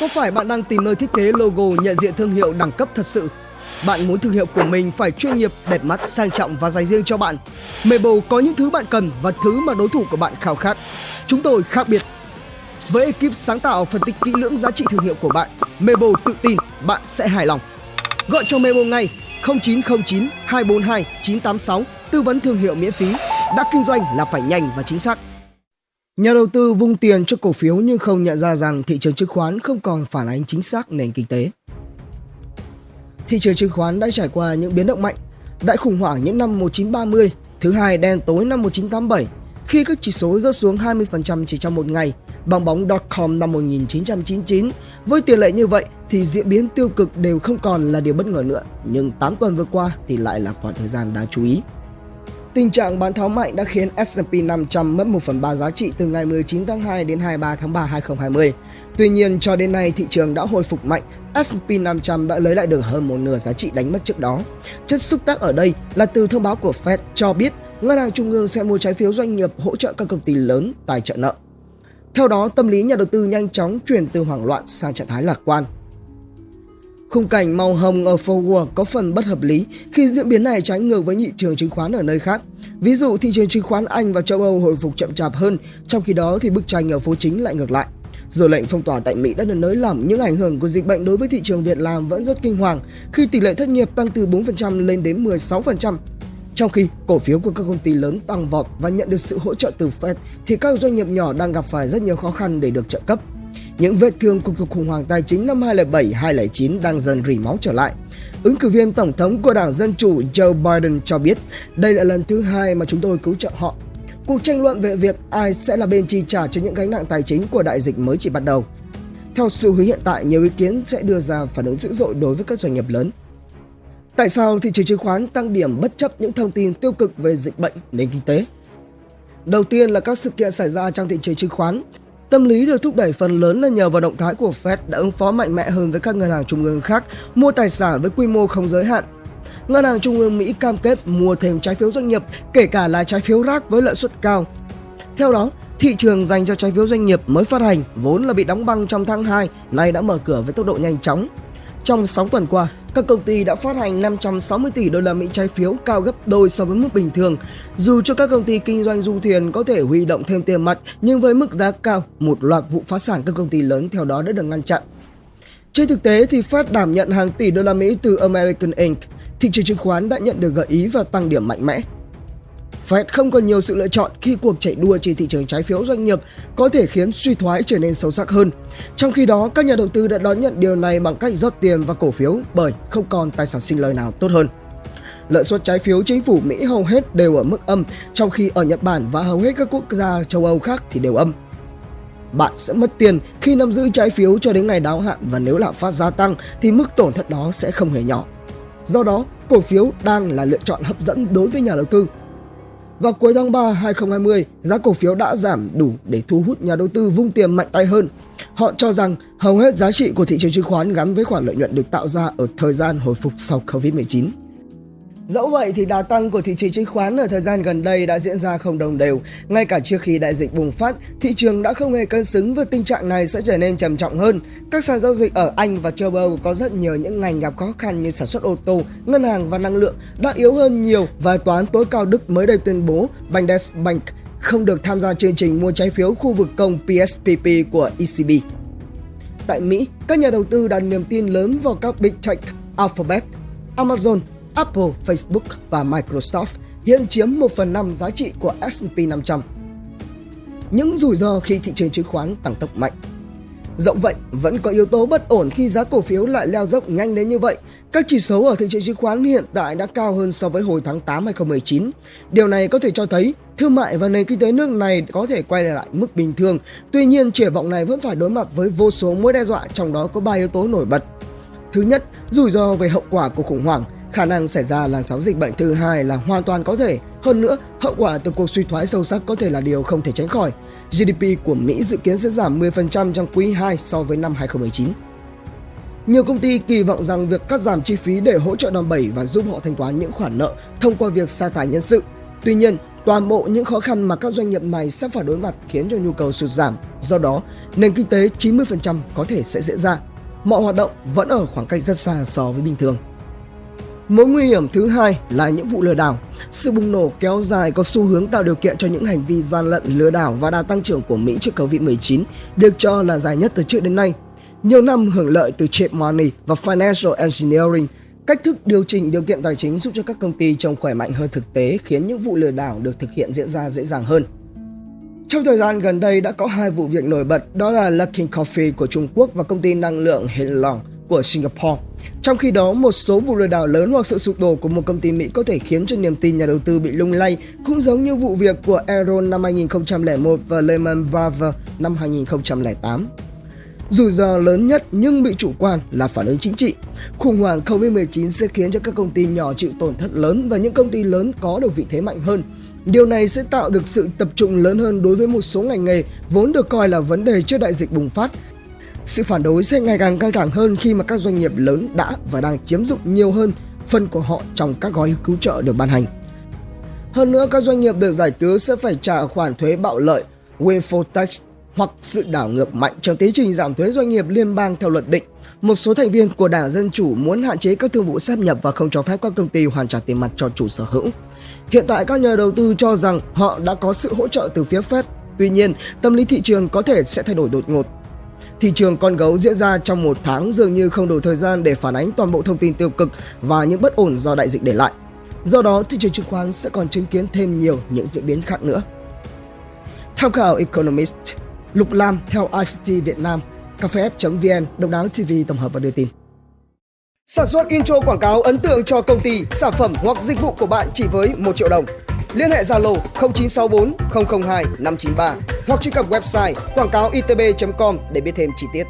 Có phải bạn đang tìm nơi thiết kế logo nhận diện thương hiệu đẳng cấp thật sự? Bạn muốn thương hiệu của mình phải chuyên nghiệp, đẹp mắt, sang trọng và dành riêng cho bạn. Mebo có những thứ bạn cần và thứ mà đối thủ của bạn khao khát. Chúng tôi khác biệt. Với ekip sáng tạo phân tích kỹ lưỡng giá trị thương hiệu của bạn, Mebo tự tin bạn sẽ hài lòng. Gọi cho Mebo ngay 0909 242 986 tư vấn thương hiệu miễn phí. Đã kinh doanh là phải nhanh và chính xác. Nhà đầu tư vung tiền cho cổ phiếu nhưng không nhận ra rằng thị trường chứng khoán không còn phản ánh chính xác nền kinh tế. Thị trường chứng khoán đã trải qua những biến động mạnh, đại khủng hoảng những năm 1930, thứ hai đen tối năm 1987, khi các chỉ số rớt xuống 20% chỉ trong một ngày, bong bóng .com năm 1999. Với tiền lệ như vậy thì diễn biến tiêu cực đều không còn là điều bất ngờ nữa, nhưng 8 tuần vừa qua thì lại là khoảng thời gian đáng chú ý. Tình trạng bán tháo mạnh đã khiến S&P 500 mất 1 phần 3 giá trị từ ngày 19 tháng 2 đến 23 tháng 3 2020. Tuy nhiên, cho đến nay thị trường đã hồi phục mạnh, S&P 500 đã lấy lại được hơn một nửa giá trị đánh mất trước đó. Chất xúc tác ở đây là từ thông báo của Fed cho biết ngân hàng trung ương sẽ mua trái phiếu doanh nghiệp hỗ trợ các công ty lớn tài trợ nợ. Theo đó, tâm lý nhà đầu tư nhanh chóng chuyển từ hoảng loạn sang trạng thái lạc quan. Khung cảnh màu hồng ở forward có phần bất hợp lý khi diễn biến này trái ngược với thị trường chứng khoán ở nơi khác. Ví dụ thị trường chứng khoán Anh và châu Âu hồi phục chậm chạp hơn, trong khi đó thì bức tranh ở phố chính lại ngược lại. Dù lệnh phong tỏa tại Mỹ đã được nới lỏng những ảnh hưởng của dịch bệnh đối với thị trường Việt Nam vẫn rất kinh hoàng khi tỷ lệ thất nghiệp tăng từ 4% lên đến 16%. Trong khi cổ phiếu của các công ty lớn tăng vọt và nhận được sự hỗ trợ từ Fed thì các doanh nghiệp nhỏ đang gặp phải rất nhiều khó khăn để được trợ cấp. Những vết thương của cuộc khủng hoảng tài chính năm 2007-2009 đang dần rỉ máu trở lại. Ứng cử viên tổng thống của Đảng Dân Chủ Joe Biden cho biết đây là lần thứ hai mà chúng tôi cứu trợ họ. Cuộc tranh luận về việc ai sẽ là bên chi trả cho những gánh nặng tài chính của đại dịch mới chỉ bắt đầu. Theo xu hướng hiện tại, nhiều ý kiến sẽ đưa ra phản ứng dữ dội đối với các doanh nghiệp lớn. Tại sao thị trường chứng khoán tăng điểm bất chấp những thông tin tiêu cực về dịch bệnh nền kinh tế? Đầu tiên là các sự kiện xảy ra trong thị trường chứng khoán. Tâm lý được thúc đẩy phần lớn là nhờ vào động thái của Fed đã ứng phó mạnh mẽ hơn với các ngân hàng trung ương khác mua tài sản với quy mô không giới hạn. Ngân hàng Trung ương Mỹ cam kết mua thêm trái phiếu doanh nghiệp, kể cả là trái phiếu rác với lợi suất cao. Theo đó, thị trường dành cho trái phiếu doanh nghiệp mới phát hành vốn là bị đóng băng trong tháng 2, nay đã mở cửa với tốc độ nhanh chóng. Trong 6 tuần qua, các công ty đã phát hành 560 tỷ đô la Mỹ trái phiếu cao gấp đôi so với mức bình thường. Dù cho các công ty kinh doanh du thuyền có thể huy động thêm tiền mặt, nhưng với mức giá cao, một loạt vụ phá sản các công ty lớn theo đó đã được ngăn chặn. Trên thực tế thì Fed đảm nhận hàng tỷ đô la Mỹ từ American Inc. Thị trường chứng khoán đã nhận được gợi ý và tăng điểm mạnh mẽ. Fed không còn nhiều sự lựa chọn khi cuộc chạy đua trên thị trường trái phiếu doanh nghiệp có thể khiến suy thoái trở nên sâu sắc hơn. Trong khi đó, các nhà đầu tư đã đón nhận điều này bằng cách rót tiền vào cổ phiếu bởi không còn tài sản sinh lời nào tốt hơn. Lợi suất trái phiếu chính phủ Mỹ hầu hết đều ở mức âm, trong khi ở Nhật Bản và hầu hết các quốc gia châu Âu khác thì đều âm. Bạn sẽ mất tiền khi nắm giữ trái phiếu cho đến ngày đáo hạn và nếu lạm phát gia tăng thì mức tổn thất đó sẽ không hề nhỏ. Do đó, cổ phiếu đang là lựa chọn hấp dẫn đối với nhà đầu tư vào cuối tháng 3 2020, giá cổ phiếu đã giảm đủ để thu hút nhà đầu tư vung tiền mạnh tay hơn. Họ cho rằng hầu hết giá trị của thị trường chứng khoán gắn với khoản lợi nhuận được tạo ra ở thời gian hồi phục sau Covid-19. Dẫu vậy thì đà tăng của thị trường chứng khoán ở thời gian gần đây đã diễn ra không đồng đều. Ngay cả trước khi đại dịch bùng phát, thị trường đã không hề cân xứng và tình trạng này sẽ trở nên trầm trọng hơn. Các sàn giao dịch ở Anh và châu Âu có rất nhiều những ngành gặp khó khăn như sản xuất ô tô, ngân hàng và năng lượng đã yếu hơn nhiều và toán tối cao Đức mới đây tuyên bố Bundesbank không được tham gia chương trình mua trái phiếu khu vực công PSPP của ECB. Tại Mỹ, các nhà đầu tư đặt niềm tin lớn vào các big tech Alphabet, Amazon, Apple, Facebook và Microsoft hiện chiếm 1 phần 5 giá trị của S&P 500. Những rủi ro khi thị trường chứng khoán tăng tốc mạnh Dẫu vậy, vẫn có yếu tố bất ổn khi giá cổ phiếu lại leo dốc nhanh đến như vậy. Các chỉ số ở thị trường chứng khoán hiện tại đã cao hơn so với hồi tháng 8 2019. Điều này có thể cho thấy thương mại và nền kinh tế nước này có thể quay lại mức bình thường. Tuy nhiên, triển vọng này vẫn phải đối mặt với vô số mối đe dọa, trong đó có ba yếu tố nổi bật. Thứ nhất, rủi ro về hậu quả của khủng hoảng. Khả năng xảy ra làn sóng dịch bệnh thứ hai là hoàn toàn có thể. Hơn nữa, hậu quả từ cuộc suy thoái sâu sắc có thể là điều không thể tránh khỏi. GDP của Mỹ dự kiến sẽ giảm 10% trong quý 2 so với năm 2019. Nhiều công ty kỳ vọng rằng việc cắt giảm chi phí để hỗ trợ đòn bẩy và giúp họ thanh toán những khoản nợ thông qua việc sa thải nhân sự. Tuy nhiên, Toàn bộ những khó khăn mà các doanh nghiệp này sẽ phải đối mặt khiến cho nhu cầu sụt giảm. Do đó, nền kinh tế 90% có thể sẽ diễn ra. Mọi hoạt động vẫn ở khoảng cách rất xa so với bình thường. Mối nguy hiểm thứ hai là những vụ lừa đảo. Sự bùng nổ kéo dài có xu hướng tạo điều kiện cho những hành vi gian lận lừa đảo và đà tăng trưởng của Mỹ trước Covid-19 được cho là dài nhất từ trước đến nay. Nhiều năm hưởng lợi từ chip money và financial engineering, cách thức điều chỉnh điều kiện tài chính giúp cho các công ty trông khỏe mạnh hơn thực tế khiến những vụ lừa đảo được thực hiện diễn ra dễ dàng hơn. Trong thời gian gần đây đã có hai vụ việc nổi bật đó là Luckin Coffee của Trung Quốc và công ty năng lượng Henlong của Singapore. Trong khi đó, một số vụ lừa đảo lớn hoặc sự sụp đổ của một công ty Mỹ có thể khiến cho niềm tin nhà đầu tư bị lung lay, cũng giống như vụ việc của Enron năm 2001 và Lehman Brothers năm 2008. Rủi ro lớn nhất nhưng bị chủ quan là phản ứng chính trị. Khủng hoảng Covid-19 sẽ khiến cho các công ty nhỏ chịu tổn thất lớn và những công ty lớn có được vị thế mạnh hơn. Điều này sẽ tạo được sự tập trung lớn hơn đối với một số ngành nghề vốn được coi là vấn đề trước đại dịch bùng phát sự phản đối sẽ ngày càng căng thẳng hơn khi mà các doanh nghiệp lớn đã và đang chiếm dụng nhiều hơn phần của họ trong các gói cứu trợ được ban hành. Hơn nữa, các doanh nghiệp được giải cứu sẽ phải trả khoản thuế bạo lợi windfall tax hoặc sự đảo ngược mạnh trong tiến trình giảm thuế doanh nghiệp liên bang theo luật định. Một số thành viên của Đảng Dân Chủ muốn hạn chế các thương vụ sáp nhập và không cho phép các công ty hoàn trả tiền mặt cho chủ sở hữu. Hiện tại các nhà đầu tư cho rằng họ đã có sự hỗ trợ từ phía Fed. Tuy nhiên, tâm lý thị trường có thể sẽ thay đổi đột ngột Thị trường con gấu diễn ra trong một tháng dường như không đủ thời gian để phản ánh toàn bộ thông tin tiêu cực và những bất ổn do đại dịch để lại. Do đó, thị trường chứng khoán sẽ còn chứng kiến thêm nhiều những diễn biến khác nữa. Tham khảo Economist, Lục Lam theo ICT Việt Nam, CafeF.vn Đông đáo TV tổng hợp và đưa tin. Sản xuất intro quảng cáo ấn tượng cho công ty, sản phẩm hoặc dịch vụ của bạn chỉ với 1 triệu đồng. Liên hệ Zalo 0964 002 593 hoặc truy cập website quảng cáo itb.com để biết thêm chi tiết.